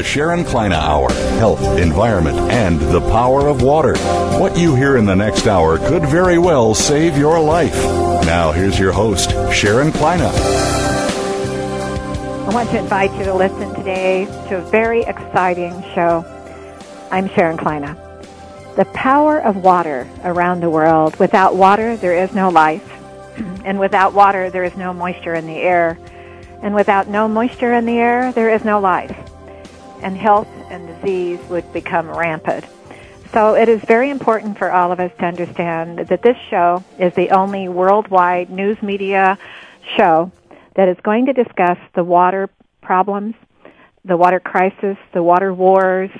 The Sharon Kleyne Hour Health, Environment, and the Power of Water. What you hear in the next hour could very well save your life. Now, here's your host, Sharon Kleyne. I want to invite you to listen today to a very exciting show. I'm Sharon Kleyne. The power of water around the world. Without water, there is no life. And without water, there is no moisture in the air. And without no moisture in the air, there is no life. And health and disease would become rampant. So it is very important for all of us to understand that this show is the only worldwide news media show that is going to discuss the water problems, the water crisis, the water wars,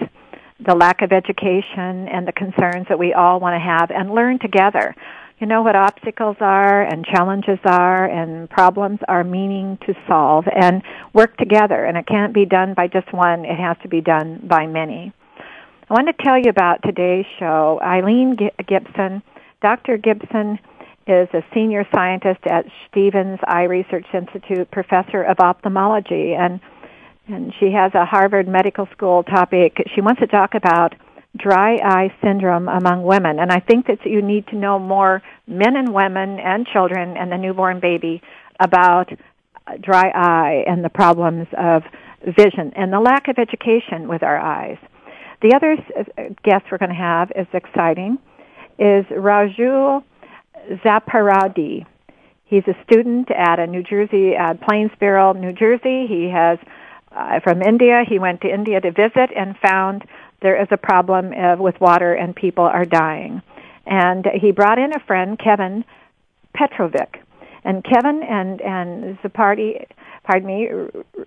the lack of education, and the concerns that we all want to have and learn together. You know what obstacles are and challenges are and problems are meaning to solve and work together. And it can't be done by just one, it has to be done by many. I want to tell you about today's show. Ilene Gipson, Dr. Gipson is a senior scientist at Schepens Eye Research Institute, professor of ophthalmology, and and she has a Harvard Medical School topic. She wants to talk about dry eye syndrome among women, and I think that you need to know more men and women and children and the newborn baby about dry eye and the problems of vision and the lack of education with our eyes. The other guest we're going to have is exciting is Rajul Zaparadi. He's a student at a New Jersey, uh, Plainsboro, New Jersey. He has uh, from India. He went to India to visit and found there is a problem with water and people are dying. And he brought in a friend, Kevin Petrovic. And Kevin and and Zapardi, pardon me,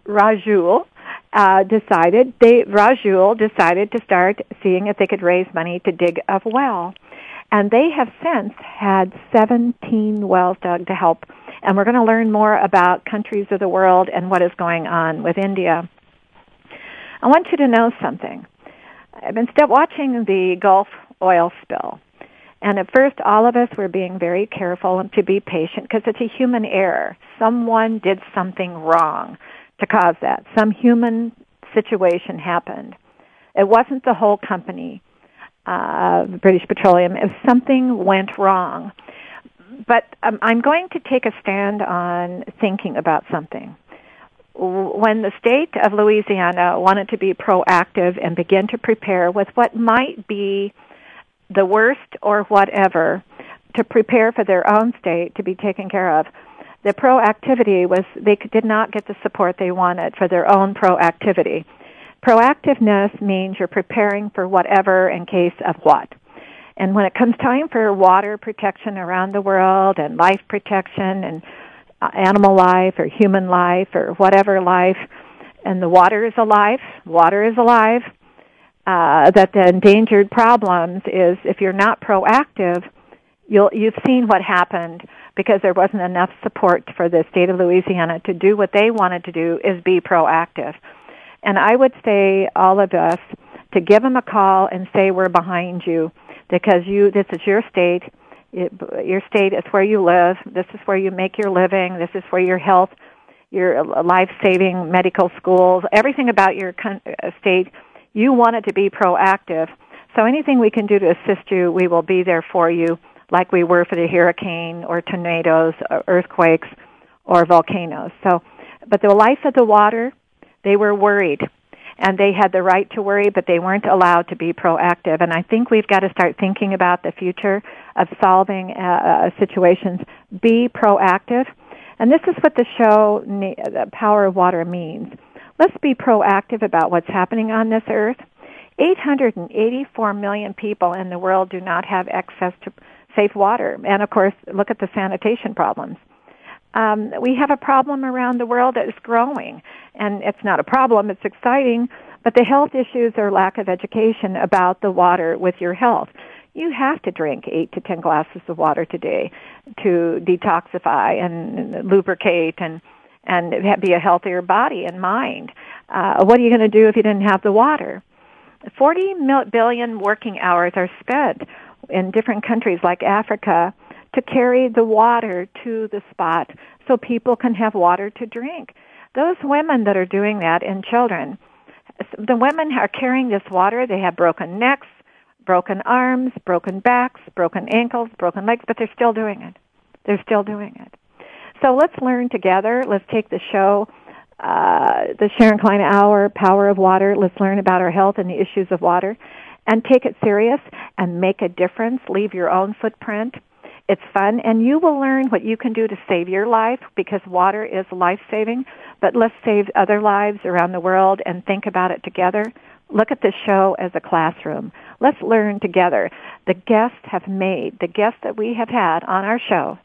Rajul uh, decided they Rajul decided to start seeing if they could raise money to dig a well. And they have since had 17 wells dug to help. And we're going to learn more about countries of the world and what is going on with India. I want you to know something. I've been still watching the Gulf oil spill. And at first, all of us were being very careful and to be patient because it's a human error. Someone did something wrong to cause that. Some human situation happened. It wasn't the whole company uh, British Petroleum if something went wrong. But um, I'm going to take a stand on thinking about something. When the state of Louisiana wanted to be proactive and begin to prepare with what might be the worst or whatever to prepare for their own state to be taken care of, the proactivity was they did not get the support they wanted for their own proactivity. Proactiveness means you're preparing for whatever in case of what. And when it comes time for water protection around the world and life protection and animal life or human life or whatever life, and the water is alive, water is alive, uh, that the endangered problems is if you're not proactive, you'll, you've seen what happened because there wasn't enough support for the state of Louisiana to do what they wanted to do is be proactive. And I would say all of us to give them a call and say we're behind you because you this is your state. Your state is where you live. This is where you make your living. This is where your health, your life-saving medical schools, everything about your uh, state, you want it to be proactive. So anything we can do to assist you, we will be there for you, like we were for the hurricane or tornadoes, or earthquakes, or volcanoes. So, but the life of the water they were worried and they had the right to worry, but they weren't allowed to be proactive. And I think we've got to start thinking about the future of solving uh, uh situations. Be proactive. And this is what the show, The Power of Water, means. Let's be proactive about what's happening on this earth. 884 million people in the world do not have access to safe water. And of course, look at the sanitation problems. Um, we have a problem around the world that is growing. And it's not a problem, it's exciting, but the health issues are lack of education about the water with your health. You have to drink eight to ten glasses of water today to detoxify and lubricate and and be a healthier body and mind. Uh, what are you going to do if you didn't have the water? 40 billion working hours are spent in different countries like Africa to carry the water to the spot so people can have water to drink. Those women that are doing that and children, the women are carrying this water, they have broken necks, broken arms, broken backs, broken ankles, broken legs, but they're still doing it. They're still doing it. So let's learn together. Let's take the show, uh, the Sharon Kleyne Hour, Power of Water. Let's learn about our health and the issues of water and take it serious and make a difference. Leave your own footprint. It's fun and you will learn what you can do to save your life because water is life saving. But let's save other lives around the world and think about it together. Look at this show as a classroom. Let's learn together. The guests have made, the guests that we have had on our show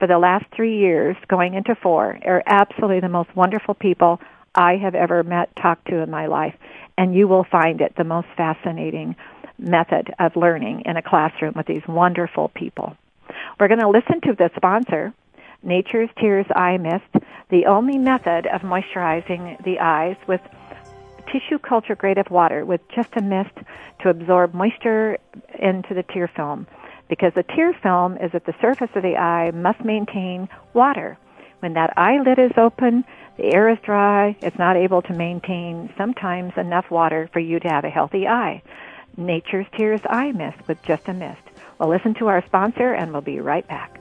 for the last three years, going into four, are absolutely the most wonderful people I have ever met, talked to in my life. And you will find it the most fascinating method of learning in a classroom with these wonderful people. We're going to listen to the sponsor, Nature's Tears Eye Mist, the only method of moisturizing the eyes with tissue culture grade of water with just a mist to absorb moisture into the tear film because the tear film is at the surface of the eye must maintain water. When that eyelid is open, the air is dry, it's not able to maintain sometimes enough water for you to have a healthy eye. Nature's Tears Eye Mist with just a mist. We'll listen to our sponsor and we'll be right back.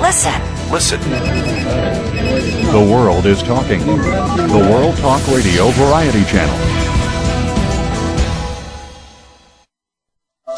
Listen. Listen. The world is talking. The World Talk Radio Variety Channel.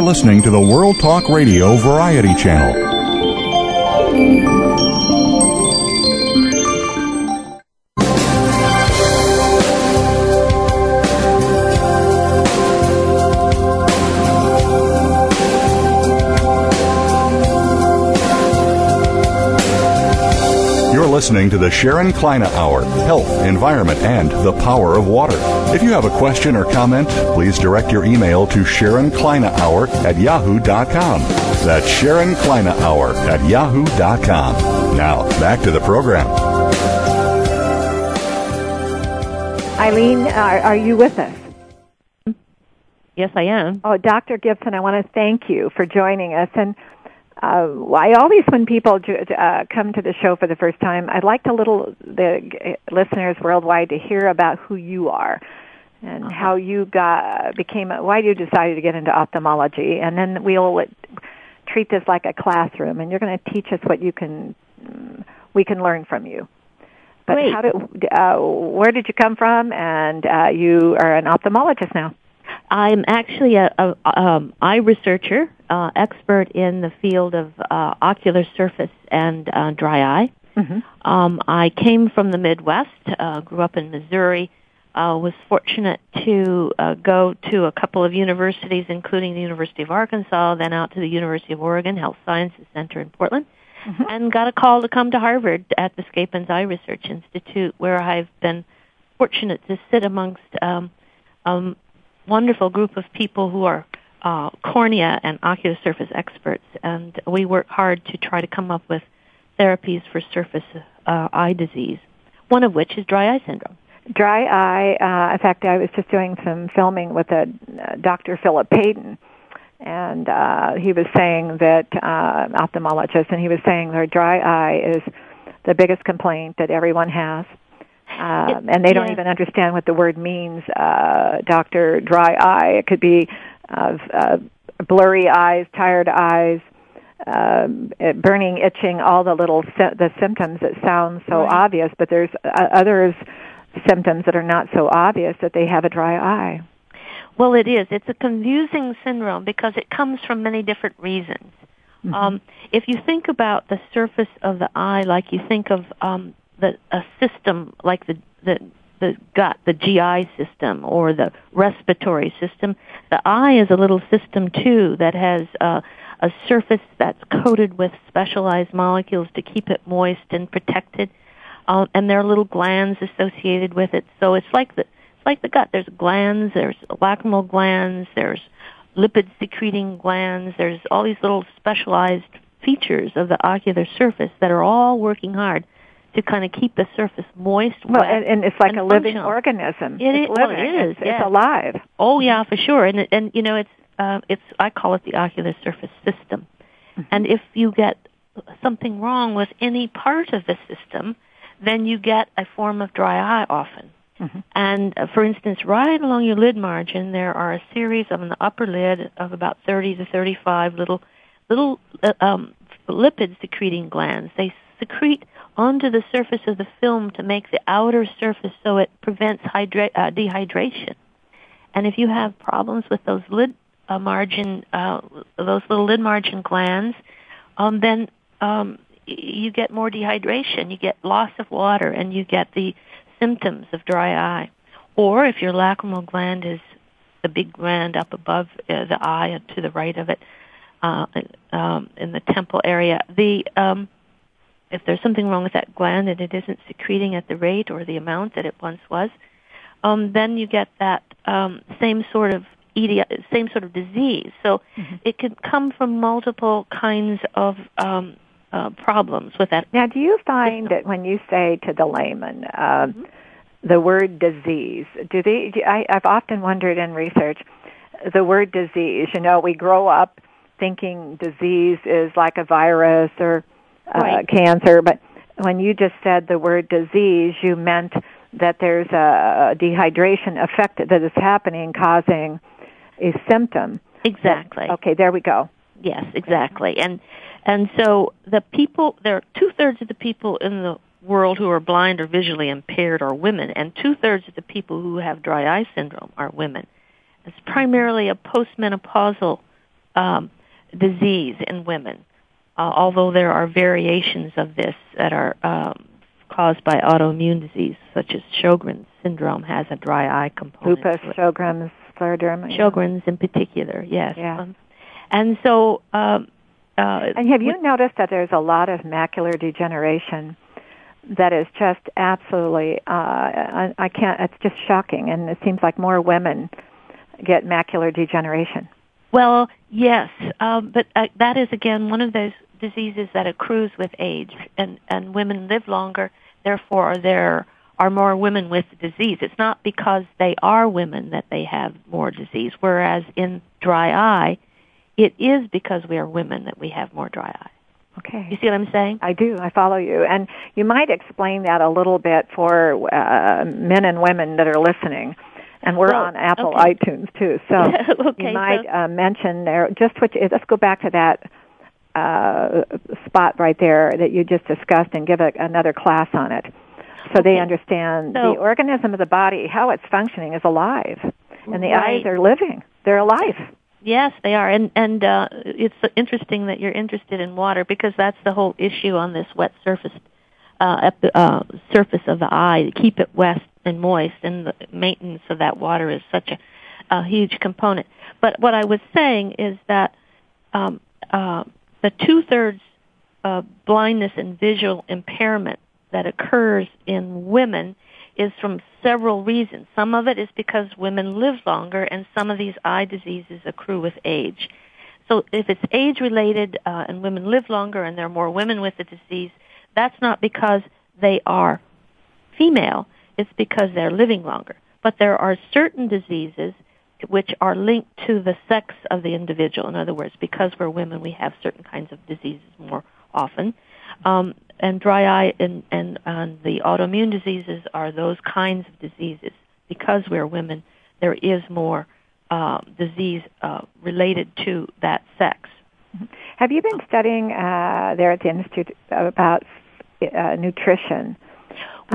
You're listening to the World Talk Radio Variety Channel. Listening to the Sharon Kleyne Hour Health, Environment, and the Power of Water. If you have a question or comment, please direct your email to Sharon Kleyne Hour at yahoo.com. That's Sharon Kleyne Hour at yahoo.com. Now, back to the program. Ilene, are, are you with us? Yes, I am. Oh, Dr. Gipson, I want to thank you for joining us. And uh, I always, when people uh, come to the show for the first time, I'd like to little the listeners worldwide to hear about who you are and uh-huh. how you got became why you decided to get into ophthalmology, and then we'll treat this like a classroom, and you're going to teach us what you can we can learn from you. But Great. how did uh, where did you come from? And uh, you are an ophthalmologist now. I'm actually a, a um, eye researcher, uh, expert in the field of uh, ocular surface and uh, dry eye. Mm-hmm. Um, I came from the Midwest, uh, grew up in Missouri, uh, was fortunate to uh, go to a couple of universities, including the University of Arkansas, then out to the University of Oregon Health Sciences Center in Portland, mm-hmm. and got a call to come to Harvard at the Schepens Eye Research Institute, where I've been fortunate to sit amongst um, um, wonderful group of people who are uh, cornea and ocular surface experts, and we work hard to try to come up with therapies for surface uh, eye disease, one of which is dry eye syndrome. dry eye. Uh, in fact, I was just doing some filming with a uh, Dr. Philip Payton, and uh, he was saying that uh, ophthalmologist, and he was saying that dry eye is the biggest complaint that everyone has. Um, and they don't yeah. even understand what the word means. Uh, doctor, dry eye. It could be uh, uh, blurry eyes, tired eyes, uh, burning, itching, all the little the symptoms that sound so right. obvious. But there's uh, others symptoms that are not so obvious that they have a dry eye. Well, it is. It's a confusing syndrome because it comes from many different reasons. Mm-hmm. Um, if you think about the surface of the eye, like you think of um, the a system like the the the gut, the GI system or the respiratory system, the eye is a little system too that has uh, a surface that's coated with specialized molecules to keep it moist and protected. Uh, and there are little glands associated with it. So it's like the it's like the gut. There's glands, there's lacrimal glands, there's lipid secreting glands, there's all these little specialized features of the ocular surface that are all working hard to kind of keep the surface moist, well, wet, and, and it's like and a living organism. It is, it's living. Well, it is. It's, it's alive. Oh yeah, for sure. And and you know, it's uh, it's I call it the ocular surface system. Mm-hmm. And if you get something wrong with any part of the system, then you get a form of dry eye often. Mm-hmm. And uh, for instance, right along your lid margin, there are a series of an upper lid of about 30 to 35 little little uh, um, lipid secreting glands. They secrete onto the surface of the film to make the outer surface so it prevents hydra- uh, dehydration. And if you have problems with those lid uh, margin, uh, those little lid margin glands, um, then um, you get more dehydration, you get loss of water, and you get the symptoms of dry eye. Or if your lacrimal gland is the big gland up above uh, the eye and to the right of it, uh, um, in the temple area, the um, if there's something wrong with that gland and it isn't secreting at the rate or the amount that it once was, um, then you get that um, same sort of edi- same sort of disease. So mm-hmm. it can come from multiple kinds of um, uh, problems with that. Now, do you find system. that when you say to the layman uh, mm-hmm. the word disease, do they? Do, I, I've often wondered in research the word disease. You know, we grow up thinking disease is like a virus or right. cancer, but when you just said the word disease, you meant that there's a, dehydration effect that is happening causing a symptom. Exactly. Okay, there we go. Yes, exactly. And and so the people there are two thirds of the people in the world who are blind or visually impaired are women, and two thirds of the people who have dry eye syndrome are women. It's primarily a postmenopausal um, disease in women uh, although there are variations of this that are um, caused by autoimmune disease, such as Sjogren's syndrome has a dry eye component. Lupus, Sjogren's, scleroderma. Sjogren's in particular, yes. Yeah. Um, and so. Um, uh, and have you noticed that there's a lot of macular degeneration? that is just absolutely uh I, I can't it's just shocking and it seems like more women get macular degeneration well yes um but uh, that is again one of those diseases that accrues with age, and and women live longer. Therefore, there are more women with the disease. It's not because they are women that they have more disease. Whereas in dry eye, it is because we are women that we have more dry eye. Okay. You see what I'm saying? I do. I follow you. And you might explain that a little bit for uh, men and women that are listening. And we're well, on Apple okay. iTunes too. So okay, you might so, uh, mention there just you, let's go back to that uh, spot right there that you just discussed and give a, another class on it so okay. they understand so, the organism of the body, how it's functioning is alive. And the right. eyes are living. They're alive. Yes, they are. And and uh, it's interesting that you're interested in water because that's the whole issue on this wet surface uh, the uh, surface of the eye to keep it wet and moist and the maintenance of that water is such a, a huge component. But what I was saying is that um, uh, the two-thirds uh, blindness and visual impairment that occurs in women is from several reasons. Some of it is because women live longer, and some of these eye diseases accrue with age. So if it's age-related uh, and women live longer and there are more women with the disease, that's not because they are female. it's because they're living longer. But there are certain diseases which are linked to the sex of the individual. In other words, because we're women, we have certain kinds of diseases more often. Um, and dry eye and, and, and the autoimmune diseases are those kinds of diseases. Because we're women, there is more uh, disease uh, related to that sex. Have you been studying uh, there at the Institute about uh, nutrition?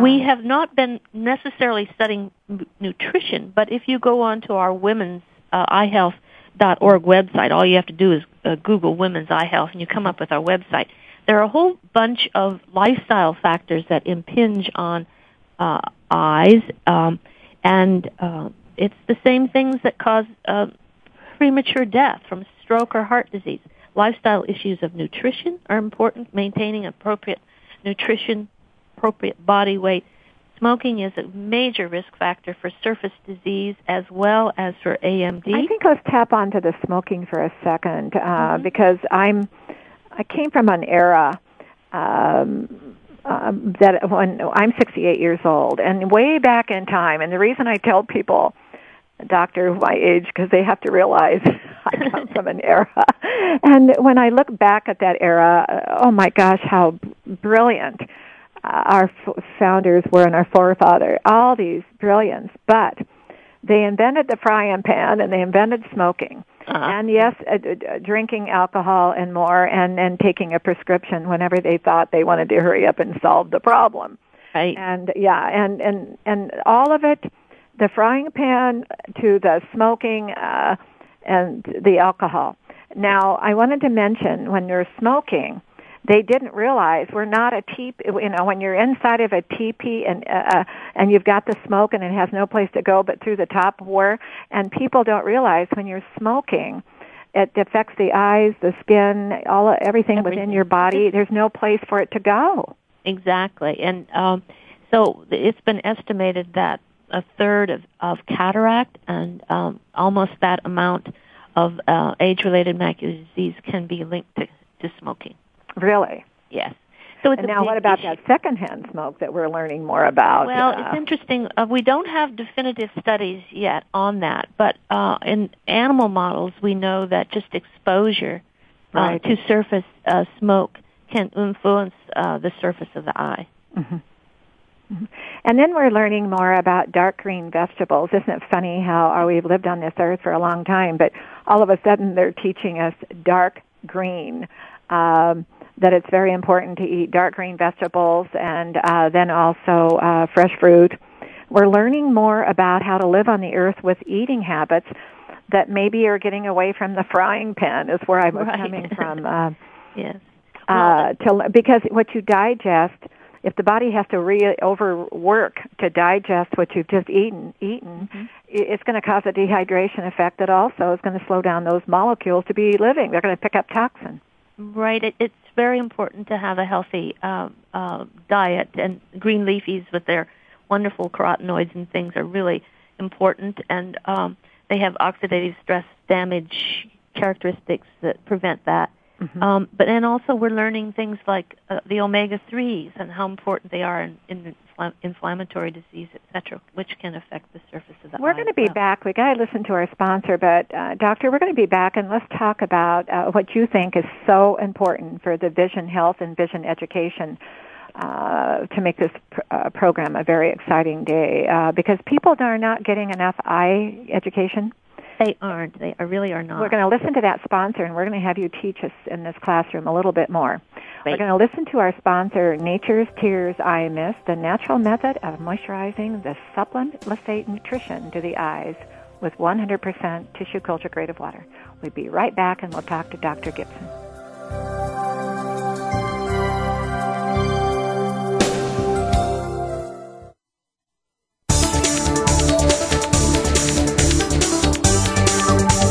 We um, have not been necessarily studying m- nutrition, but if you go on to our women's uh, eyehealth.org website, all you have to do is uh, Google women's eye health and you come up with our website. There are a whole bunch of lifestyle factors that impinge on uh, eyes, um, and uh, it's the same things that cause uh, premature death from stroke or heart disease. Lifestyle issues of nutrition are important, maintaining appropriate nutrition, appropriate body weight. Smoking is a major risk factor for surface disease as well as for AMD. I think let's tap onto the smoking for a second uh, mm-hmm. because I'm I came from an era um, um, that when I'm 68 years old, and way back in time, and the reason I tell people doctor of my age because they have to realize I come from an era. And when I look back at that era, oh my gosh, how brilliant uh, our f- founders were and our forefathers. All these brilliance, but they invented the frying pan and they invented smoking. Uh-huh. And yes, uh, uh, drinking alcohol and more, and and taking a prescription whenever they thought they wanted to hurry up and solve the problem. Right. And yeah, and and and all of it the frying pan to the smoking uh, and the alcohol. Now, I wanted to mention when you're smoking, they didn't realize we're not a teep. You know, when you're inside of a teepee and uh, uh, and you've got the smoke and it has no place to go but through the top war, and people don't realize when you're smoking, it affects the eyes, the skin, all everything, everything. within your body. There's no place for it to go. Exactly, and um, so it's been estimated that a third of, of cataract and um, almost that amount of uh, age-related macular disease can be linked to, to smoking. Really? Yes. So it's and now, what about issue. that secondhand smoke that we're learning more about? Well, uh, it's interesting. Uh, we don't have definitive studies yet on that, but uh, in animal models, we know that just exposure uh, right. to surface uh, smoke can influence uh, the surface of the eye. Mm-hmm. Mm-hmm. And then we're learning more about dark green vegetables. Isn't it funny how uh, we've lived on this earth for a long time, but all of a sudden they're teaching us dark green. Um, that it's very important to eat dark green vegetables and uh, then also uh, fresh fruit. We're learning more about how to live on the earth with eating habits that maybe are getting away from the frying pan. Is where I'm right. coming from. Uh, yes. Uh, to, because what you digest if the body has to re overwork to digest what you've just eaten eaten mm-hmm. it's going to cause a dehydration effect that also is going to slow down those molecules to be living they're going to pick up toxin right it, it's very important to have a healthy uh, uh, diet and green leafies with their wonderful carotenoids and things are really important. And um, they have oxidative stress damage characteristics that prevent that Mm-hmm. Um, but then also we're learning things like uh, the omega threes and how important they are in, in infl- inflammatory disease, etc., which can affect the surface of the we're eye. We're going to be well. back. We got to listen to our sponsor, but uh, doctor, we're going to be back and let's talk about uh, what you think is so important for the vision health and vision education. Uh, to make this pr- uh, program a very exciting day, uh, because people are not getting enough eye education they aren't. They really are not. We're going to listen to that sponsor, and we're going to have you teach us in this classroom a little bit more. We're going to listen to our sponsor, Nature's Tears Eye Mist, the natural method of moisturizing the supplemental nutrition to the eyes with 100% tissue culture grade of water. We'll be right back, and we'll talk to Dr. Gipson.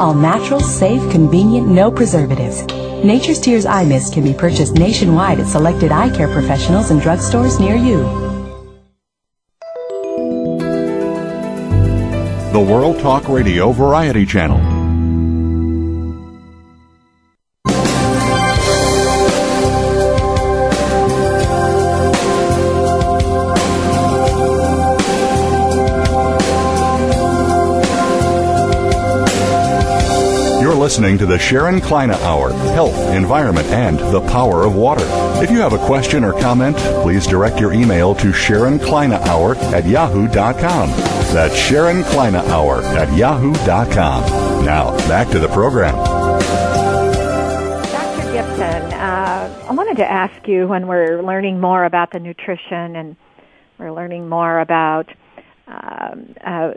All natural, safe, convenient, no preservatives. Nature's Tears Eye Mist can be purchased nationwide at selected eye care professionals and drugstores near you. The World Talk Radio Variety Channel. Listening to the Sharon Kleyne Hour Health, Environment, and the Power of Water. If you have a question or comment, please direct your email to Sharon Kleyne Hour at yahoo.com. That's Sharon Kleyne Hour at yahoo.com. Now, back to the program. Dr. Gipson, uh, I wanted to ask you when we're learning more about the nutrition and we're learning more about um, uh,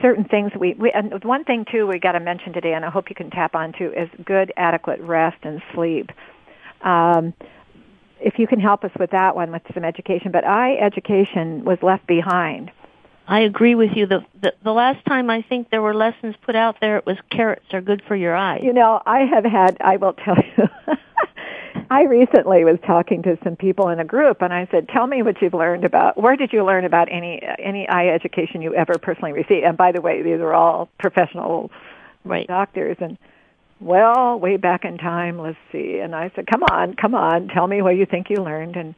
certain things we, we and one thing too we got to mention today and I hope you can tap onto is good adequate rest and sleep. Um, if you can help us with that one with some education, but eye education was left behind. I agree with you. The, the the last time I think there were lessons put out there, it was carrots are good for your eyes. You know, I have had. I will tell you. I recently was talking to some people in a group, and I said, "Tell me what you've learned about. Where did you learn about any any eye education you ever personally received?" And by the way, these are all professional right. doctors. And well, way back in time, let's see. And I said, "Come on, come on, tell me what you think you learned." And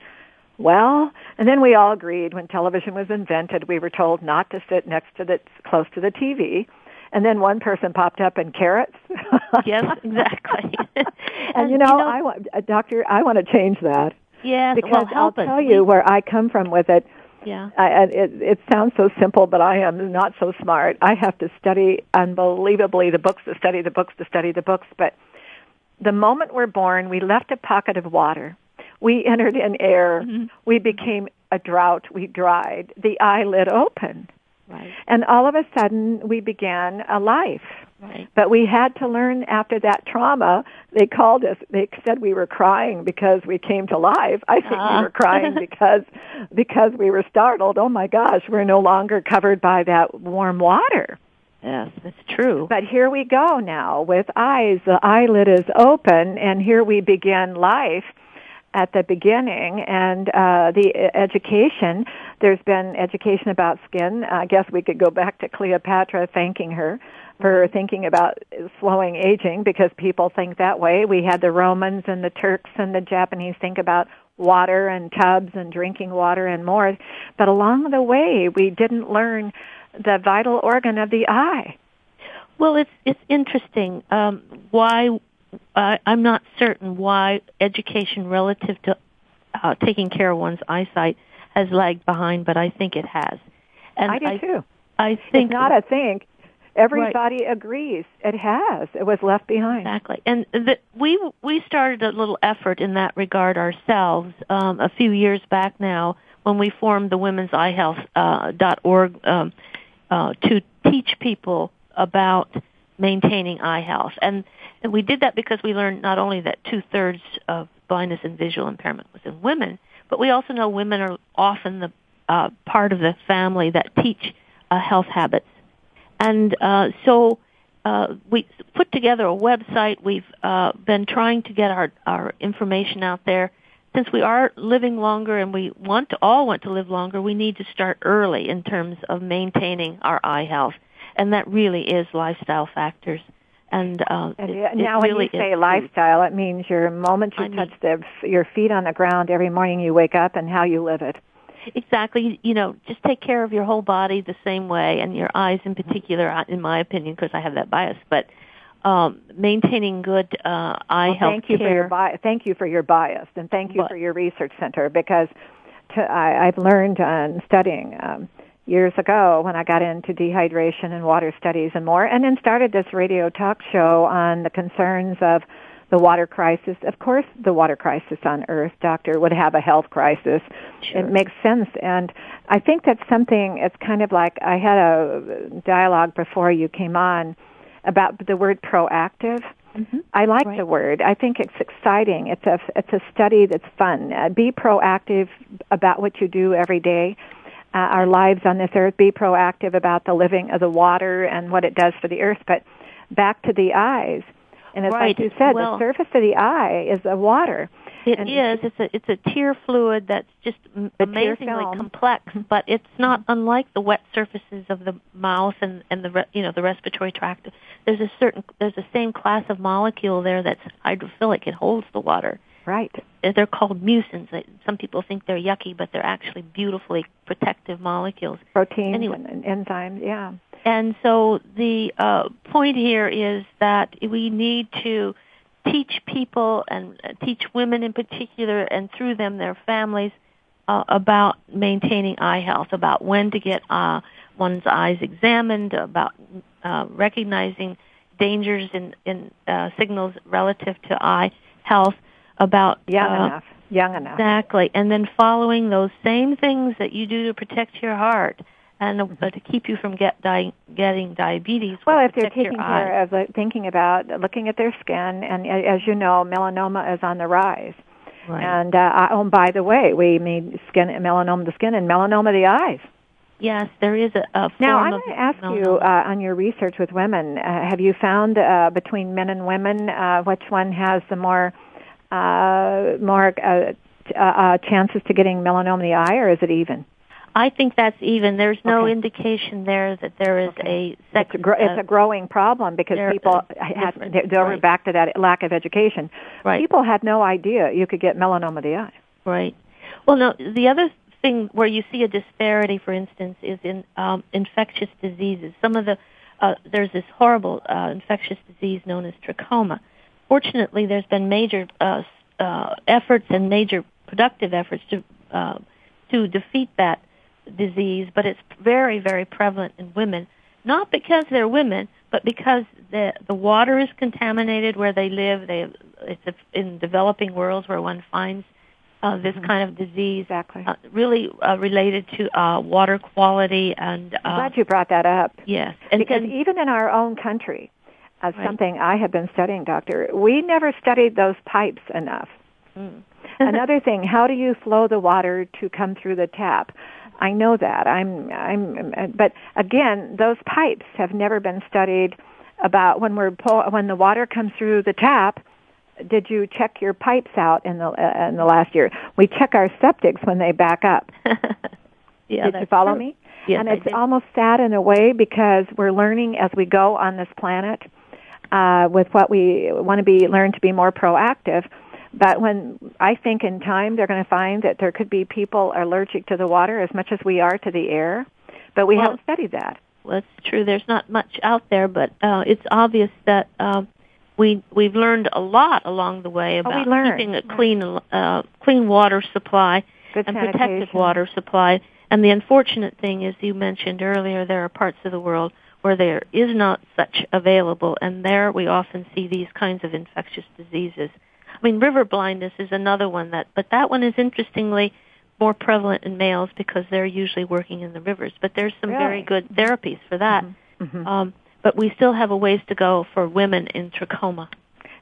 well, and then we all agreed when television was invented, we were told not to sit next to the close to the TV and then one person popped up in carrots. yes, exactly. and, and, you know, you know, I want, uh, doctor, I want to change that. Yeah, because well, I'll us. tell you where I come from with it. Yeah, I, it it sounds so simple, but I am not so smart. I have to study unbelievably the books to study the books to study the books. But the moment we're born, we left a pocket of water. We entered in air. Mm-hmm. We became a drought. We dried. The eye lid open. Right. And all of a sudden, we began a life. Right. But we had to learn after that trauma. They called us. They said we were crying because we came to life. I think uh. we uh-huh. were crying because because we were startled. Oh my gosh, we're no longer covered by that warm water. Yes, that's true. But here we go now with eyes. The eyelid is open, and here we begin life at the beginning and uh, the education. There's been education about skin. I guess we could go back to Cleopatra thanking her for thinking about slowing aging because people think that way. We had the Romans and the Turks and the Japanese think about water and tubs and drinking water and more. But along the way, we didn't learn the vital organ of the eye. Well, it's it's interesting um, why I, I'm not certain why education relative to uh, taking care of one's eyesight has lagged behind, but I think it has. And I do I, too. I think it's not a think. Everybody right. agrees it has. It was left behind. Exactly, and the, we we started a little effort in that regard ourselves um, a few years back now when we formed the Women's Eye Health uh, dot org um, uh, to teach people about maintaining eye health and and we did that because we learned not only that two thirds of blindness and visual impairment was in women, but we also know women are often the uh, part of the family that teach uh, health habits. And uh, so uh, we put together a website. We've uh, been trying to get our, our information out there. Since we are living longer and we want to all want to live longer, we need to start early in terms of maintaining our eye health. And that really is lifestyle factors. And, uh, and it, now, it when really you say lifestyle, it means your moment you I touch mean, the, your feet on the ground every morning you wake up and how you live it. Exactly. You know, just take care of your whole body the same way, and your eyes in particular, in my opinion, because I have that bias. But um, maintaining good uh, eye well, health thank you care. For your bi- thank you for your bias, and thank you But- for your research center because to, I, I've learned on studying. Um, years ago when I got into dehydration and water studies and more, and then started this radio talk show on the concerns of the water crisis. Of course, the water crisis on Earth, Doctor, would have a health crisis. Sure. It makes sense, and I think that's something. It's kind of like I had a dialogue before you came on about the word proactive. Mm-hmm. I like Right. the word. I think it's exciting. It's a it's a study that's fun. Uh, be proactive about what you do every day uh, our lives on this earth, be proactive about the living of the water and what it does for the earth. But back to the eyes, and it's right. like you said, well, the surface of the eye is the water. It and is. It's a it's a tear fluid that's just amazingly complex, but it's not unlike the wet surfaces of the mouth and and the re, you know the respiratory tract. There's a certain there's the same class of molecule there that's hydrophilic. It holds the water. Right. They're called mucins. Some people think they're yucky, but they're actually beautifully protective molecules. Proteins Anyway. and, and enzymes. Yeah. And so the uh, point here is that we need to teach people and uh, teach women in particular and through them their families uh, about maintaining eye health, about when to get uh, one's eyes examined, about uh, recognizing dangers in, in uh, signals relative to eye health, about Young uh, enough. Young enough. Exactly. And then following those same things that you do to protect your heart and uh, to keep you from get di- getting diabetes. Well, if they're taking care of like, thinking about looking at their skin, and as you know, melanoma is on the rise. Right. And uh, I- oh, by the way, we mean skin melanoma the skin and melanoma the eyes. yes, there is a, a Now, I'm going to ask you uh, on your research with women. Uh, have you found uh, between men and women uh, which one has the more uh, more uh, uh, uh, chances to getting melanoma of the eye, or is it even? I think that's even. There's no Okay. indication there that there is Okay. a sex. It's a, gr- it's uh, a growing problem because people uh, have they're, they're right. back to that lack of education. right. People had no idea you could get melanoma of the eye. Right. Well, no. The other thing where you see a disparity, for instance, is in um, infectious diseases. Some of the uh, there's this horrible uh, infectious disease known as trachoma. Fortunately, there's been major uh, uh, efforts and major productive efforts to uh, to defeat that disease, but it's very, very prevalent in women. Not because they're women, but because the the water is contaminated where they live. They it's a, in developing worlds where one finds uh, this kind of disease Exactly. uh, really uh, related to uh, water quality and I'm uh, glad you brought that up. yes, and, because and even in our own country, as Right. something I have been studying, Doctor, we never studied those pipes enough. mm. Another thing, how do you flow the water to come through the tap? I know that. I'm I'm but again, those pipes have never been studied about when we're pull, when the water comes through the tap. Did you check your pipes out in the uh, in the last year? We check our septics when they back up. yeah, Did you follow true. me? Yes, and it's almost sad in a way because we're learning as we go on this planet uh, with what we want to be learn to be more proactive. But when I think in time they're going to find that there could be people allergic to the water as much as we are to the air, but we Well, haven't studied that. Well, it's true. There's not much out there, but uh, it's obvious that um, we we've learned a lot along the way Oh, about learned. keeping a clean uh, clean water supply Good and sanitation. protected water supply. And the unfortunate thing, as you mentioned earlier, there are parts of the world where there is not such available, and there we often see these kinds of infectious diseases. I mean, river blindness is another one that, but that one is interestingly more prevalent in males because they're usually working in the rivers. But there's some very good therapies for that. Mhm. Um, but we still have a ways to go for women in trachoma.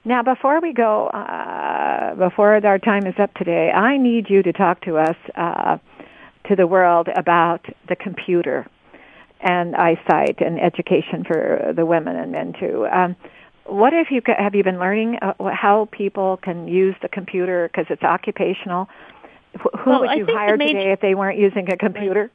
Now, before we go, uh, before our time is up today, I need you to talk to us, uh, to the world about the computer and eyesight and education for the women and men too. Um, what have you have you been learning uh, how people can use the computer because it's occupational? Who Well, would you hire major- today if they weren't using a computer?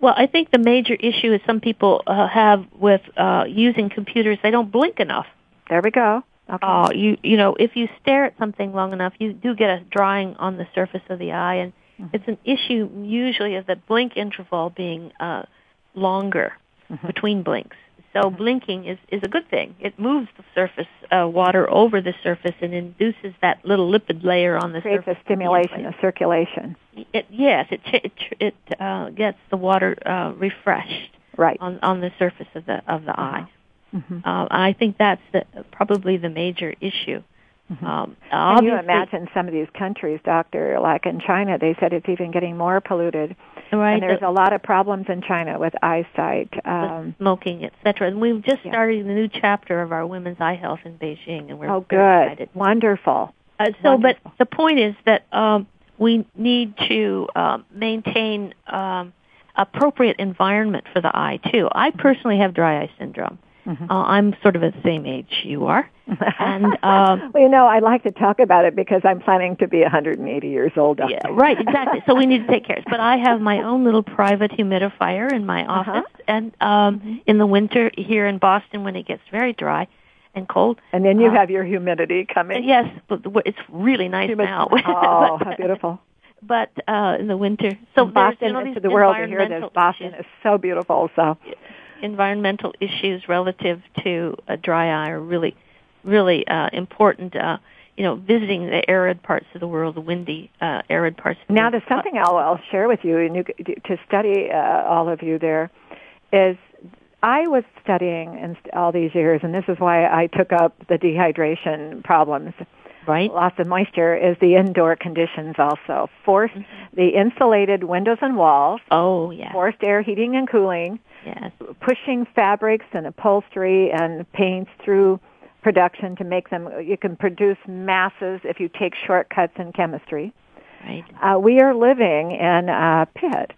Well, I think the major issue is some people uh, have with uh, using computers. They don't blink enough. There we go. Okay. Uh, you you know, if you stare at something long enough, you do get a drying on the surface of the eye, and Mhm. it's an issue usually of the blink interval being uh, longer Mhm. between blinks. So blinking is is a good thing. It moves the surface uh, water over the surface and induces that little lipid layer on the Creates surface. to be stimulation of circulation. It, yes, it it, it uh, gets the water uh, refreshed Right. on on the surface of the of the Uh-huh. eye. Mhm. Uh, I think that's the, probably the major issue. Mhm. Um, Can you imagine some of these countries, Doctor, like in China, they said it's even getting more polluted. Right? and there's the- a lot of problems in China with eyesight. Um, smoking, etc. And we've just Yeah. started the new chapter of our women's eye health in Beijing, and we're oh, good. excited. Wonderful. Uh, so, but the point is that um, we need to um, maintain um, appropriate environment for the eye too. I personally have dry eye syndrome. Mm-hmm. Uh, I'm sort of at the same age you are, and um, well, you know, I like to talk about it because I'm planning to be 180 years old. Yeah, right, exactly. so we need to take care. Of it. But I have my own little private humidifier in my uh-huh. office, uh-huh. and um, mm-hmm. in the winter here in Boston, when it gets very dry and cold, and then you uh, have your humidity coming. Yes, but it's really nice Humid- now. oh, how beautiful! But uh, in the winter, so Boston you know, the world to hear this. Boston issues. is so beautiful. So environmental issues relative to a dry eye are really, really uh, important. Uh, you know, visiting the arid parts of the world, the windy, uh, arid parts. Of the now, world. there's something I'll, I'll share with you, and you to study uh, all of you there. Is I was studying in all these years, and this is why I took up the dehydration problems. Right. Loss of moisture is the indoor conditions also. Forced, mm-hmm. the insulated windows and walls. Oh, yeah. Forced air heating and cooling Yes. Pushing fabrics and upholstery and paints through production to make them, you can produce masses if you take shortcuts in chemistry. Right. Uh, we are living in a pit.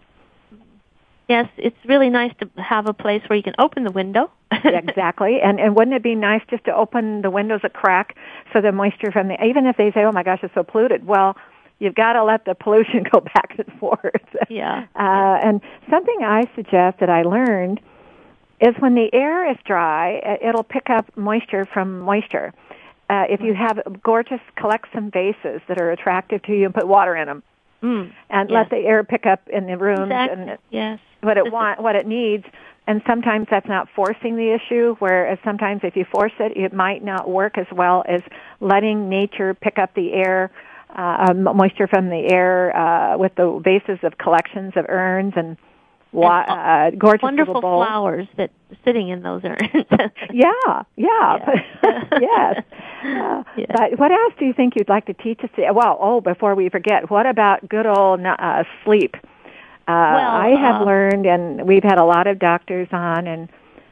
Yes, it's really nice to have a place where you can open the window. exactly, and and wouldn't it be nice just to open the windows a crack so the moisture from the even if they say, oh my gosh, it's so polluted. Well, you've got to let the pollution go back and forth. Yeah. Uh, and something I suggest that I learned is when the air is dry, it'll pick up moisture from moisture. Uh, if you have gorgeous, collect some vases that are attractive to you and put water in them. Mm, and yes. let the air pick up in the rooms exactly. and yes. what it want, what it needs. And sometimes that's not forcing the issue, whereas sometimes if you force it, it might not work as well as letting nature pick up the air uh, um, moisture from the air uh, with the vases of collections of urns and, wa- uh, gorgeous wonderful flowers that sitting in those urns. yeah, yeah, yes. Uh, yeah. But what else do you think you'd like to teach us? Well, oh, before we forget, what about good old uh, sleep? Uh, well, I have uh, learned, and we've had a lot of doctors on and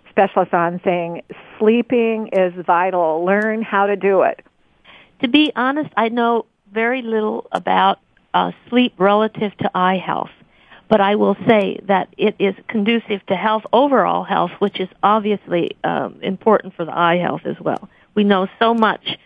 specialists on saying sleeping is vital. Learn how to do it. To be honest, I know very little about uh, sleep relative to eye health, but I will say that it is conducive to health, overall health, which is obviously um, important for the eye health as well. We know so much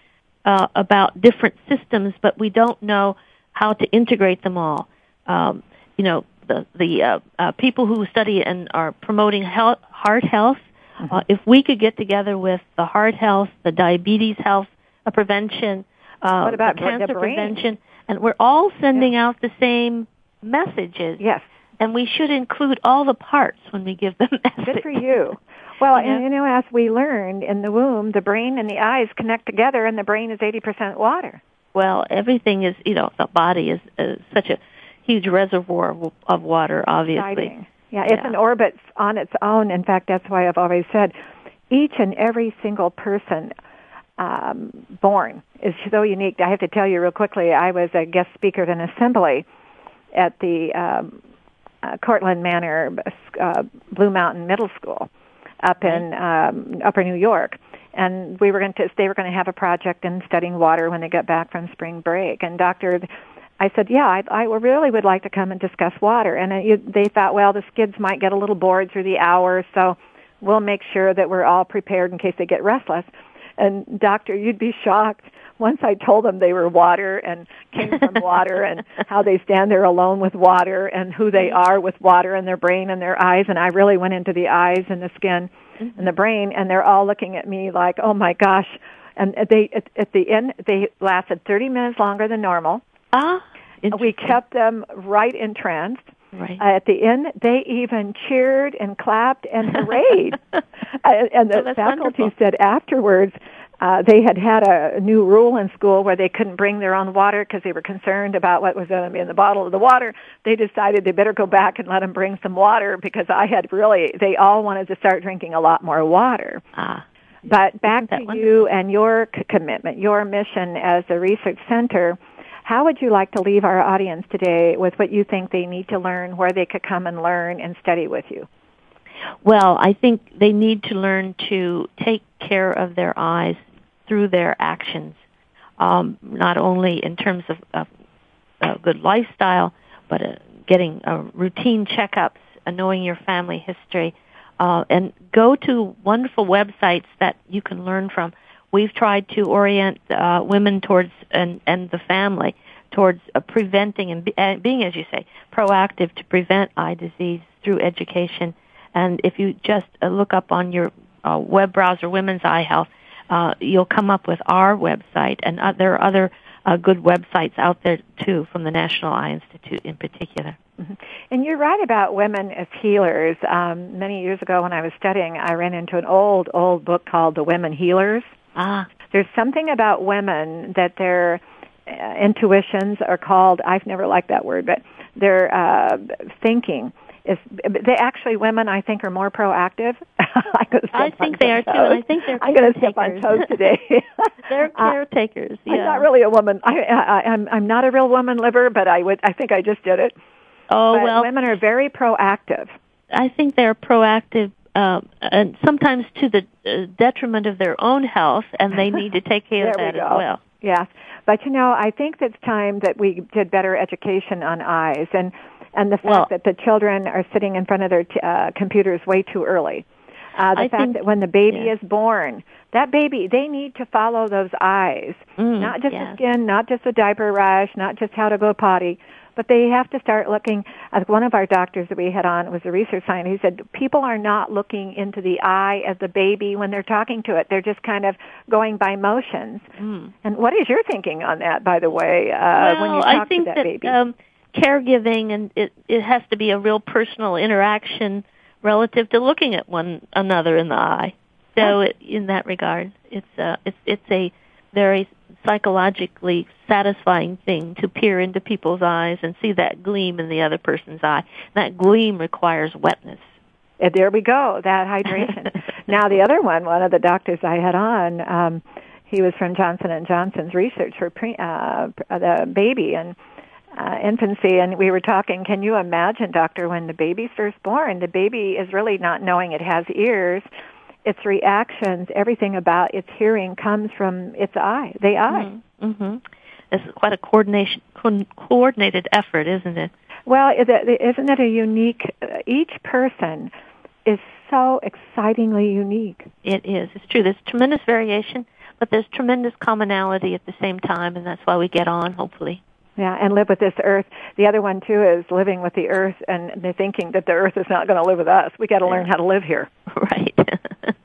uh, about different systems, but we don't know how to integrate them all. Um, you know, the the uh, uh, people who study and are promoting health, heart health. Mm-hmm. Uh, if we could get together with the heart health, the diabetes health, uh, prevention, uh, what about cancer prevention, and we're all sending yeah. out the same messages. Yes. And we should include all the parts when we give them messages. Good for you. Well, yeah. and you know, as we learned in the womb, the brain and the eyes connect together, and the brain is 80% water. Well, everything is, you know, the body is uh, such a huge reservoir of, of water, obviously. Exciting. Yeah, it's yeah. an orbit on its own. In fact, that's why I've always said each and every single person um, born is so unique. I have to tell you real quickly. I was a guest speaker at an assembly at the um, uh, Cortlandt Manor uh, Blue Mountain Middle School up in um, Upper New York, and we were going to. They were going to have a project in studying water when they got back from spring break. And Doctor, I said, yeah, I, I really would like to come and discuss water. And it, they thought, well, the kids might get a little bored through the hour, so we'll make sure that we're all prepared in case they get restless. And doctor, you'd be shocked. Once I told them they were water and came from water and how they stand there alone with water and who they are with water in their brain and their eyes. And I really went into the eyes and the skin mm-hmm. and the brain and they're all looking at me like, oh my gosh. And they, at, at the end, they lasted 30 minutes longer than normal. Ah. We kept them right entranced. Right. Uh, at the end, they even cheered and clapped and hurrah'd. uh, and the oh, faculty wonderful. said afterwards uh, they had had a new rule in school where they couldn't bring their own water because they were concerned about what was going to be in the bottle of the water. They decided they better go back and let them bring some water because I had really, they all wanted to start drinking a lot more water. Ah. But back to wonderful? you and your c- commitment, your mission as a research center. How would you like to leave our audience today with what you think they need to learn, where they could come and learn and study with you? Well, I think they need to learn to take care of their eyes through their actions, um, not only in terms of, a good lifestyle, but uh, getting uh, routine checkups knowing your family history, uh, and go to wonderful websites that you can learn from. We've tried to orient uh, women towards and and the family towards uh, preventing and, be, and being, as you say, proactive to prevent eye disease through education. And if you just uh, look up on your uh, web browser, Women's Eye Health, uh, you'll come up with our website, and uh, there are other uh, good websites out there too from the National Eye Institute in particular. Mm-hmm. And you're right about women as healers. Um, many years ago when I was studying, I ran into an old, old book called The Women Healers. Ah. There's something about women that their uh, intuitions are called, I've never liked that word, but their uh, thinking is they actually women I think are more proactive. I think they are toes. too. I think they're. I'm going to step on toes today. they're caretakers. Yeah. I'm not really a woman. I, I, I'm I'm not a real woman liver, but I would. I think I just did it. Oh but well, women are very proactive. I think they're proactive, uh, and sometimes to the uh, detriment of their own health, and they need to take care of that we as well. Yes, but you know, I think it's time that we did better education on eyes and and the fact well, that the children are sitting in front of their t- uh, computers way too early. Uh, the I fact think, that when the baby yeah. is born, that baby, they need to follow those eyes. Mm, not just yes. the skin, not just the diaper rash, not just how to go potty, but they have to start looking. As one of our doctors that we had on was a research scientist. He said people are not looking into the eye of the baby when they're talking to it. They're just kind of going by motions. Mm. And what is your thinking on that, by the way, uh, well, when you talk I think to that, that baby? Um, caregiving and it it has to be a real personal interaction relative to looking at one another in the eye. So it, in that regard, it's uh, it's it's a very psychologically satisfying thing to peer into people's eyes and see that gleam in the other person's eye. That gleam requires wetness. And there we go, that hydration. now the other one, one of the doctors I had on, um, he was from Johnson and Johnson's research for pre, uh, the baby and uh, infancy, and we were talking. Can you imagine, doctor, when the baby's first born, the baby is really not knowing it has ears. Its reactions, everything about its hearing comes from its eye, the eye. Mm-hmm. It's quite a coordination, co- coordinated effort, isn't it? Well, isn't it a unique? Uh, each person is so excitingly unique. It is. It's true. There's tremendous variation, but there's tremendous commonality at the same time, and that's why we get on, hopefully. Yeah, and live with this earth. The other one too is living with the earth and the thinking that the earth is not going to live with us. We got to Yeah. learn how to live here. Right.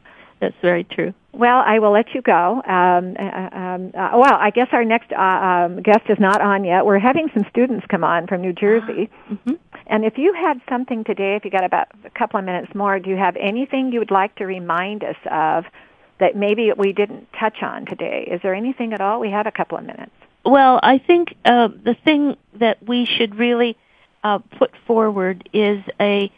that's very true. Well, I will let you go. Um, uh, um, uh, well, I guess our next uh, um, guest is not on yet. We're having some students come on from New Jersey. hmm And if you had something today, if you got about a couple of minutes more, do you have anything you would like to remind us of that maybe we didn't touch on today? Is there anything at all? We have a couple of minutes. Well, I think uh, the thing that we should really uh, put forward is a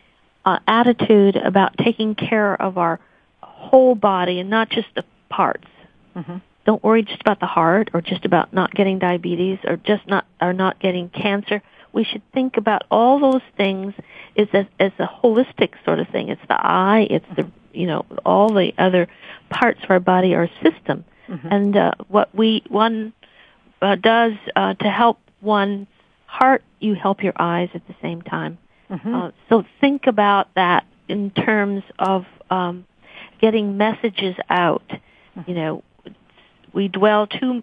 uh, attitude about taking care of our whole body and not just the parts. Mm-hmm. Don't worry just about the heart or just about not getting diabetes or just not or not getting cancer. We should think about all those things as a, as a holistic sort of thing. It's the eye, it's the you know all the other parts of our body, our system, Mm-hmm. and uh, what we one uh, does uh, to help one's heart, you help your eyes at the same time. Mm-hmm. Uh, so think about that in terms of um, getting messages out. You know, we dwell too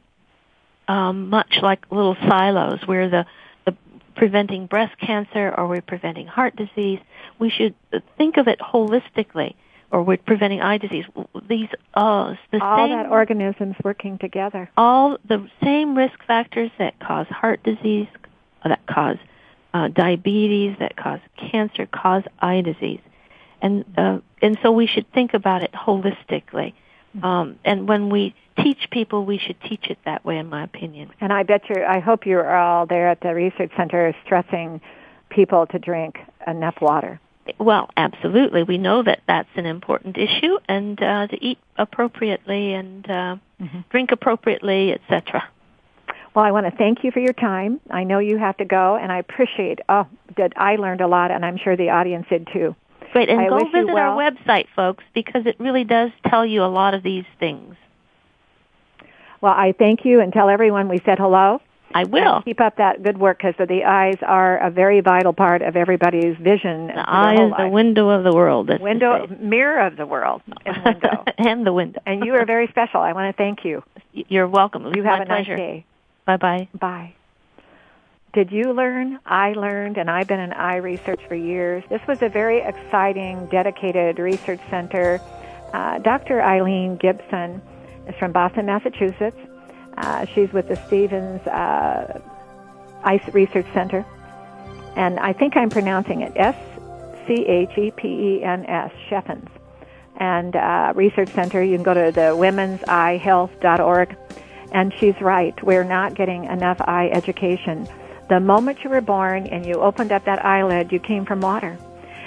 um, much like little silos where the, the preventing breast cancer or we're preventing heart disease. We should think of it holistically, or we're preventing eye disease. These uh, the all same that organisms working together. all the same risk factors that cause heart disease, that cause uh, diabetes, that cause cancer, cause eye disease, and uh, and so we should think about it holistically. Um, and when we teach people, we should teach it that way, in my opinion. And I bet you, I hope you're all there at the research center stressing people to drink enough water. Well, absolutely, we know that that's an important issue, and uh, to eat appropriately and uh, drink appropriately, etc. Well, I want to thank you for your time. I know you have to go, and I appreciate. Oh, that I learned a lot, and I'm sure the audience did too. Great, and I go visit well. our website, folks, because it really does tell you a lot of these things. Well, I thank you and tell everyone we said hello. I will. Keep up that good work because the eyes are a very vital part of everybody's vision. The eye is the window of the world. Window, mirror of the world, and window. and the window. and you are very special. I want to thank you. You're welcome. You have My a pleasure. nice day. Bye bye. Bye. Did you learn? I learned, and I've been in eye research for years. This was a very exciting, dedicated research center. Uh, Dr. Ilene Gipson is from Boston, Massachusetts. Uh, she's with the Schepens uh, Ice Research Center. And I think I'm pronouncing it S C H E P E N S, Sheffens. And uh, Research Center, you can go to the women'seyehealth.org. And she's right, we're not getting enough eye education. The moment you were born and you opened up that eyelid, you came from water.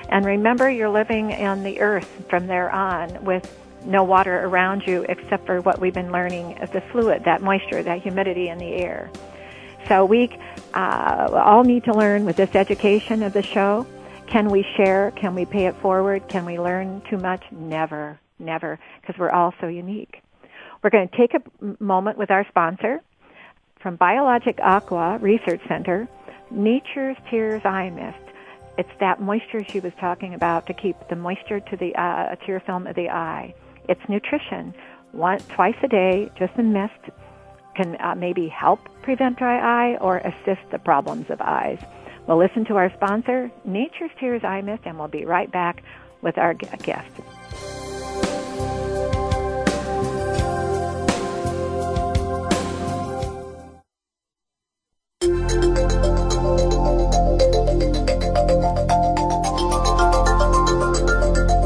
And remember, you're living on the earth from there on with no water around you except for what we've been learning as the fluid, that moisture, that humidity in the air. So we uh, all need to learn with this education of the show. Can we share? Can we pay it forward? Can we learn too much? Never, never, because we're all so unique. We're going to take a moment with our sponsor from Biologic Aqua Research Center, Nature's Tears Eye Mist. It's that moisture she was talking about to keep the moisture to the uh, tear film of the eye. It's nutrition. Once, twice a day, just a mist can uh, maybe help prevent dry eye or assist the problems of eyes. We'll listen to our sponsor, Nature's Tears Eye Mist, and we'll be right back with our guest.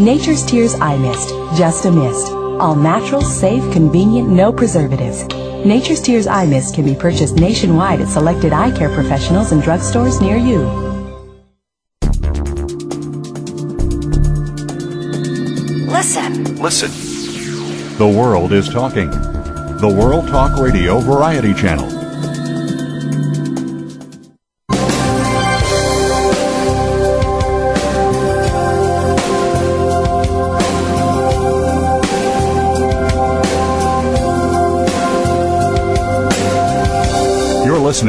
Nature's Tears Eye Mist, just a mist. All natural, safe, convenient, no preservatives. Nature's Tears Eye Mist can be purchased nationwide at selected eye care professionals and drugstores near you. Listen. Listen. The world is talking. The World Talk Radio Variety Channel.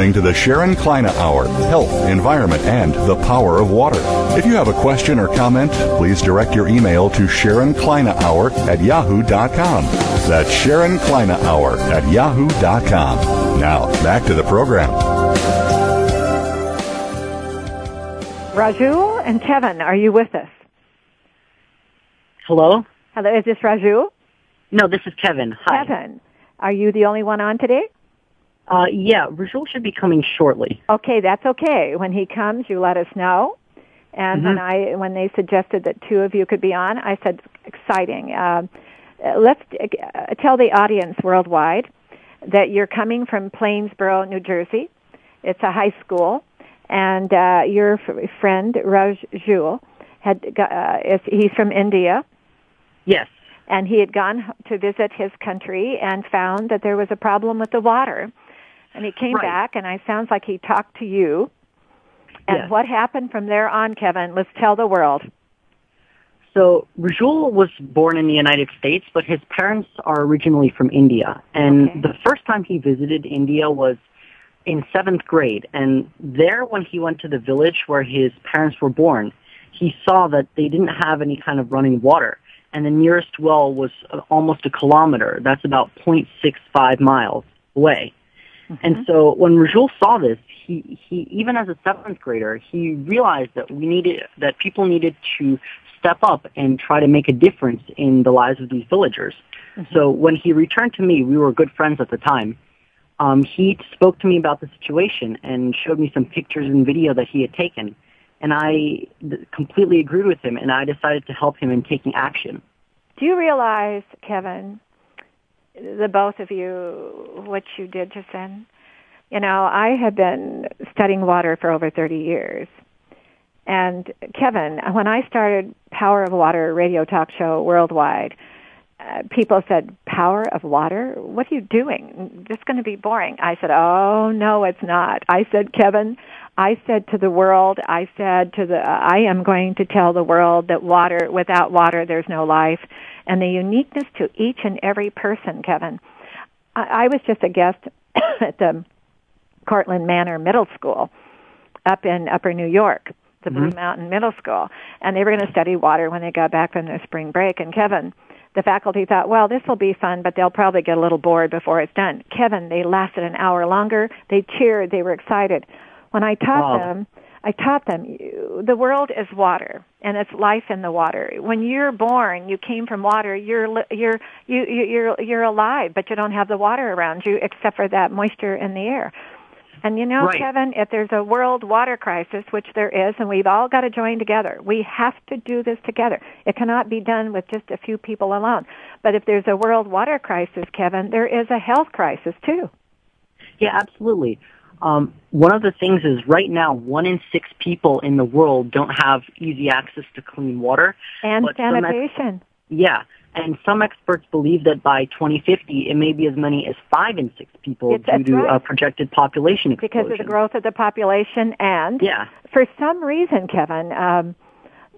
Listening to the Sharon Kleyne Hour Health, Environment, and the Power of Water. If you have a question or comment, please direct your email to Sharon Kleyne Hour at yahoo.com. That's Sharon Kleyne Hour at yahoo.com. Now, back to the program. Raju and Kevin, are you with us? Hello? Hello, is this Raju? No, this is Kevin. Hi. Kevin, are you the only one on today? Uh, yeah, Rajul should be coming shortly. Okay, that's okay. When he comes, you let us know. And when I when they suggested that two of you could be on, I said exciting. Uh, let's uh, tell the audience worldwide that you're coming from Plainsboro, New Jersey. It's a high school, and uh, your f- friend Rajul had got, uh, is, he's from India, Yes. and he had gone to visit his country and found that there was a problem with the water. And he came Right. back, and I sounds like he talked to you. And Yes. what happened from there on, Kevin? Let's tell the world. So Rajul was born in the United States, but his parents are originally from India. And Okay. the first time he visited India was in seventh grade. And there, when he went to the village where his parents were born, he saw that they didn't have any kind of running water. And the nearest well was uh, almost a kilometer. That's about 0.65 miles away. And so when Rajul saw this, he, he even as a seventh grader, he realized that we needed that people needed to step up and try to make a difference in the lives of these villagers. So when he returned to me, we were good friends at the time. Um, he spoke to me about the situation and showed me some pictures and video that he had taken, and I th- completely agreed with him. And I decided to help him in taking action. Do you realize, Kevin, the both of you, what you did just then? You know, I have been studying water for over 30 years. And Kevin, when I started Power of Water radio talk show worldwide, uh, people said, Power of Water? What are you doing? This is going to be boring. I said, Oh, no, it's not. I said, Kevin, I said to the world, I said to the, I am going to tell the world that water, without water, there's no life. And the uniqueness to each and every person, Kevin. I, I was just a guest at the Cortlandt Manor Middle School up in Upper New York, the mm-hmm. Blue Mountain Middle School, and they were going to study water when they got back from their spring break. And Kevin, the faculty thought, well, this will be fun, but they'll probably get a little bored before it's done. Kevin, they lasted an hour longer. They cheered. They were excited. When I taught wow. them, I taught them the world is water and it's life in the water. When you're born, you came from water. You're you're you you're you're alive, but you don't have the water around you except for that moisture in the air. And you know, right. Kevin, if there's a world water crisis, which there is, and we've all got to join together, we have to do this together. It cannot be done with just a few people alone. But if there's a world water crisis, Kevin, there is a health crisis too. Yeah, absolutely. Um, one of the things is right now, one in six people in the world don't have easy access to clean water. And sanitation. Yeah. And some experts believe that by 2050, it may be as many as five in six people it's, due to right. a projected population explosion. Because of the growth of the population and yeah. for some reason, Kevin, um,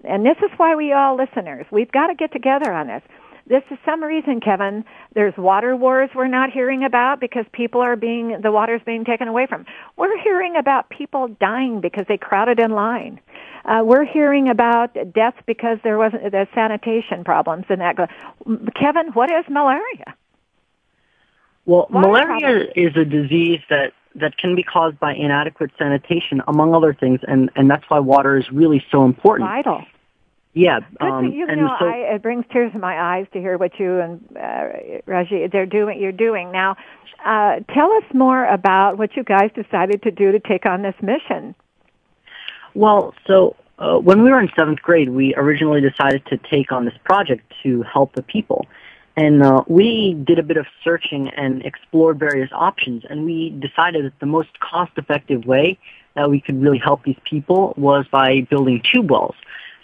and this is why we all listeners, we've got to get together on this this is some reason, Kevin. There's water wars we're not hearing about because people are being, the water's being taken away from. We're hearing about people dying because they crowded in line. Uh, we're hearing about deaths because there wasn't the sanitation problems and that. Kevin, what is malaria? Well, water malaria problems. is a disease that that can be caused by inadequate sanitation, among other things, and and that's why water is really so important. Vital. Yeah, um, you and know, so, I, it brings tears to my eyes to hear what you and uh, Raji they're doing. You're doing now. Uh, tell us more about what you guys decided to do to take on this mission. Well, so uh, when we were in seventh grade, we originally decided to take on this project to help the people. And uh, we did a bit of searching and explored various options, and we decided that the most cost-effective way that we could really help these people was by building tube wells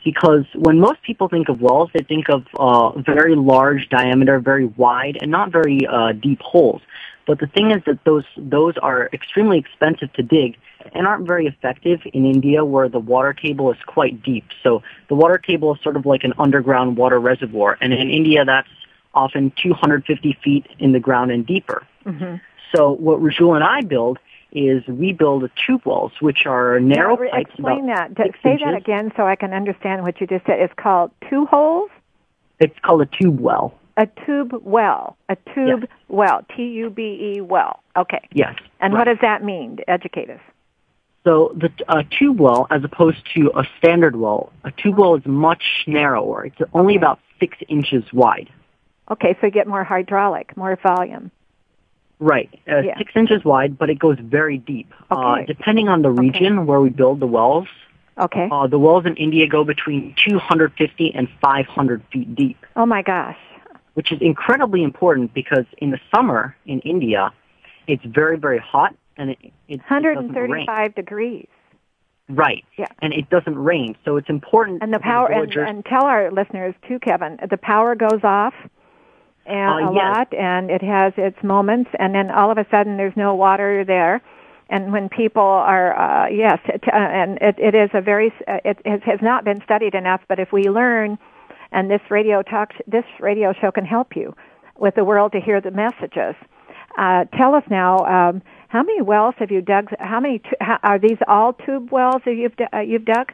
because when most people think of wells, they think of uh, very large diameter, very wide, and not very uh, deep holes. But the thing is that those those are extremely expensive to dig and aren't very effective in India, where the water table is quite deep. So the water table is sort of like an underground water reservoir, and in India, that's often 250 feet in the ground and deeper. Mm-hmm. So what Rajul and I build is we build tube wells, which are narrow now, pipes. Explain that. Say that again so I can understand what you just said. It's called two holes? It's called a tube well. A tube well. A tube yes. well. T-U-B-E well. Okay. Yes. And right. what does that mean? Educate us. So the uh, tube well, as opposed to a standard well, a tube well is much narrower. It's only okay. about six inches wide. Okay, so you get more hydraulic, more volume. Right, uh, yeah. six inches wide, but it goes very deep. Okay. Uh, depending on the region okay. where we build the wells, okay, uh, the wells in India go between 250 and 500 feet deep. Oh my gosh! Which is incredibly important because in the summer in India, it's very very hot and it, it 135 degrees. Right. Yeah. And it doesn't rain, so it's important. And the power the and, and tell our listeners too, Kevin. The power goes off and uh, a yes. lot, and it has its moments, and then all of a sudden there's no water there. And when people are, uh, yes, it, uh, and it, it is a very, uh, it, it has not been studied enough. But if we learn, and this radio talk, this radio show can help you with the world to hear the messages. Uh, tell us now, um, how many wells have you dug? How many t- how, are these all tube wells that you've uh, you've dug?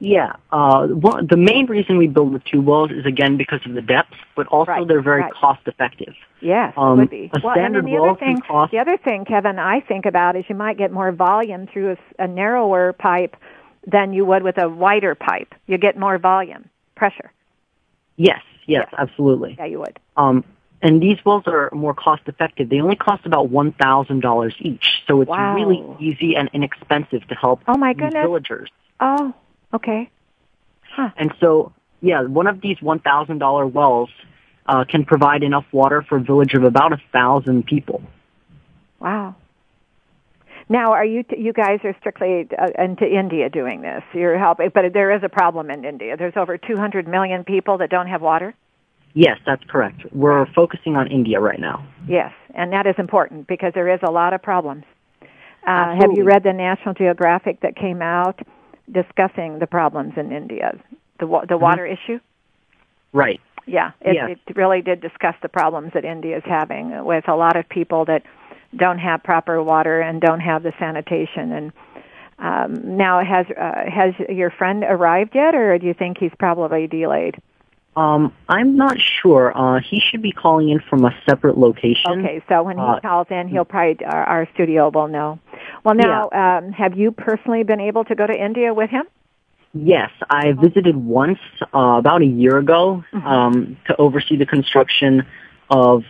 Yeah, uh, one, the main reason we build the tube wells is again because of the depth, but also right, they're very right. cost effective. Yes, um, would be. A well, standard and the well other thing, cost. the other thing, Kevin, I think about is you might get more volume through a, a narrower pipe than you would with a wider pipe. You get more volume, pressure. Yes, yes, Yeah. absolutely. Yeah, you would. Um, and these wells are more cost effective. They only cost about one thousand dollars each, so it's Wow. really easy and inexpensive to help Oh my goodness. villagers. Oh, okay. Huh. And so, yeah, one of these one thousand dollar wells uh, can provide enough water for a village of about a thousand people. Wow. Now, are you you guys are strictly uh, into India doing this? You're helping, but there is a problem in India. There's over 200 million people that don't have water. Yes, that's correct. We're focusing on India right now. Yes, and that is important because there is a lot of problems. Uh, have you read the National Geographic that came out discussing the problems in India, the the mm-hmm. water issue? Right. Yeah, it, yeah. it really did discuss the problems that India is having with a lot of people that don't have proper water and don't have the sanitation. And um, now, has uh, has your friend arrived yet, or do you think he's probably delayed? Um, I'm not sure. Uh, he should be calling in from a separate location. Okay, so when he uh, calls in, he'll probably our, our studio will know. Well, now, yeah. um, have you personally been able to go to India with him? Yes, I visited once uh, about a year ago mm-hmm. um, to oversee the construction of,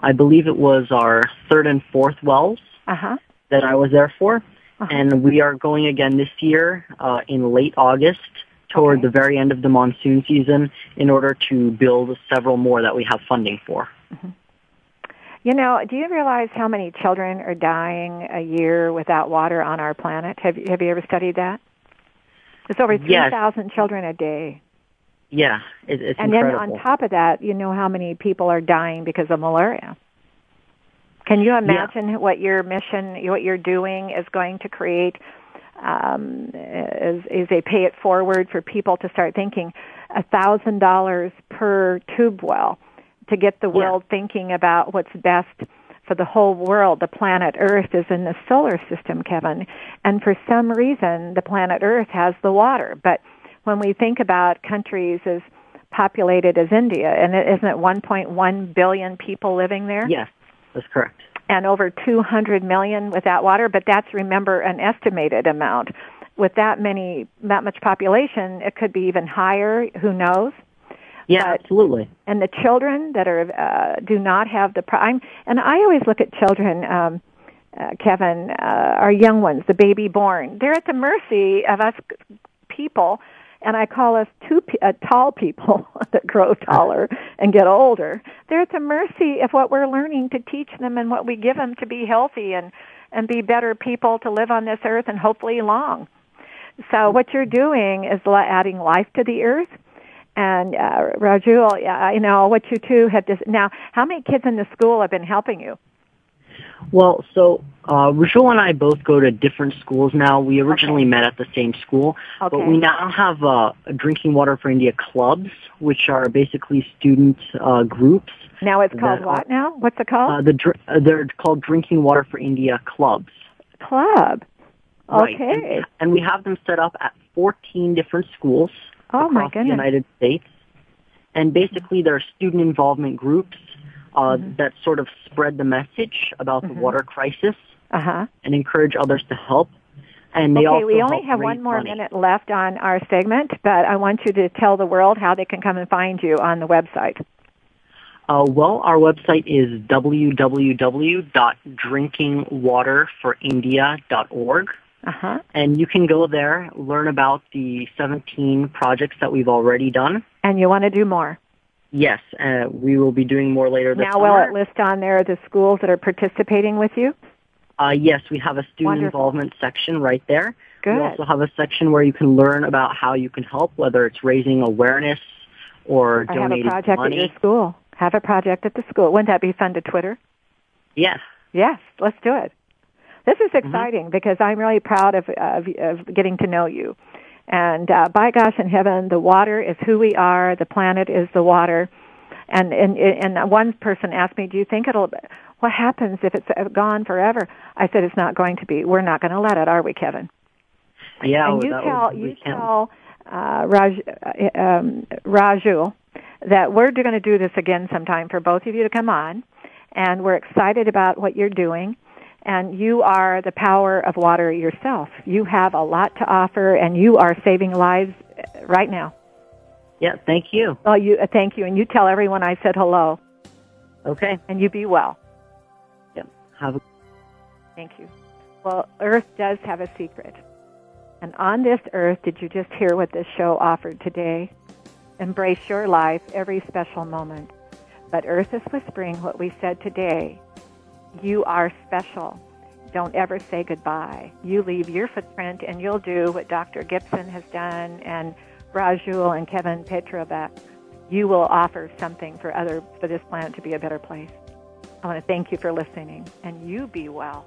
I believe it was our third and fourth wells uh-huh. that I was there for. Uh-huh. And we are going again this year uh, in late August toward okay. the very end of the monsoon season in order to build several more that we have funding for. Mm-hmm. You know, do you realize how many children are dying a year without water on our planet? Have you, have you ever studied that? It's over 3,000 yes. children a day. Yeah, it, it's And incredible. then on top of that, you know how many people are dying because of malaria. Can you imagine yeah. what your mission, what you're doing is going to create um, is, is a pay it forward for people to start thinking a thousand dollars per tube well to get the world yeah. thinking about what's best for the whole world. The planet Earth is in the solar system, Kevin, and for some reason the planet Earth has the water. But when we think about countries as populated as India, and isn't it 1.1 billion people living there? Yes, that's correct and over 200 million without water, but that's remember an estimated amount. With that many, that much population, it could be even higher. Who knows? Yeah, but, absolutely. And the children that are uh, do not have the prime, and I always look at children. Um, uh, Kevin, uh, our young ones, the baby born, they're at the mercy of us people and I call us two uh, tall people that grow taller and get older. They're at the mercy of what we're learning to teach them and what we give them to be healthy and and be better people to live on this earth and hopefully long. So what you're doing is adding life to the earth. And uh, Rajul, I know what you two have just now. How many kids in the school have been helping you? Well, so uh, Rachel and I both go to different schools now. We originally okay. met at the same school, okay. but we now have uh, Drinking Water for India clubs, which are basically student uh, groups. Now it's called what? Are, now what's it called? Uh, the uh, they're called Drinking Water for India clubs. Club. Okay. Right. And, and we have them set up at 14 different schools oh, across the United States. And basically, they're student involvement groups uh, mm-hmm. that sort of spread the message about mm-hmm. the water crisis uh-huh. and encourage others to help. And they also. okay, we only have one more money. minute left on our segment, but I want you to tell the world how they can come and find you on the website. Uh, well, our website is www.drinkingwaterforindia.org. Uh-huh. And you can go there, learn about the 17 projects that we've already done. And you want to do more. Yes, uh, we will be doing more later this now, summer. will it list on there the schools that are participating with you? Uh, yes, we have a student Wonderful. involvement section right there. Good. We also have a section where you can learn about how you can help, whether it's raising awareness or or donating have a project money. at your school. Have a project at the school. Wouldn't that be fun to Twitter? Yes. Yes, let's do it. This is Mm-hmm. exciting because I'm really proud of, of, of getting to know you. And uh, by gosh in heaven, the water is who we are. The planet is the water. And and and one person asked me, "Do you think it'll? What happens if it's gone forever?" I said, "It's not going to be. We're not going to let it, are we, Kevin?" Yeah. And you tell would, you tell uh, Raj, uh, um, Raju that we're going to do this again sometime for both of you to come on, and we're excited about what you're doing. And you are the power of water yourself. You have a lot to offer, and you are saving lives right now. Yeah, thank you. Oh, you uh, thank you, and you tell everyone I said hello. Okay. And you be well. Yep. Have a Thank you. Well, Earth does have a secret. And on this earth, did you just hear what this show offered today? Embrace your life, every special moment. But Earth is whispering what we said today. You are special. don't ever say goodbye. You leave your footprint and you'll do what Dr. Gipson has done and Rajul and Kevin Petrovic. You will offer something for other for this planet to be a better place. I want to thank you for listening and you be well.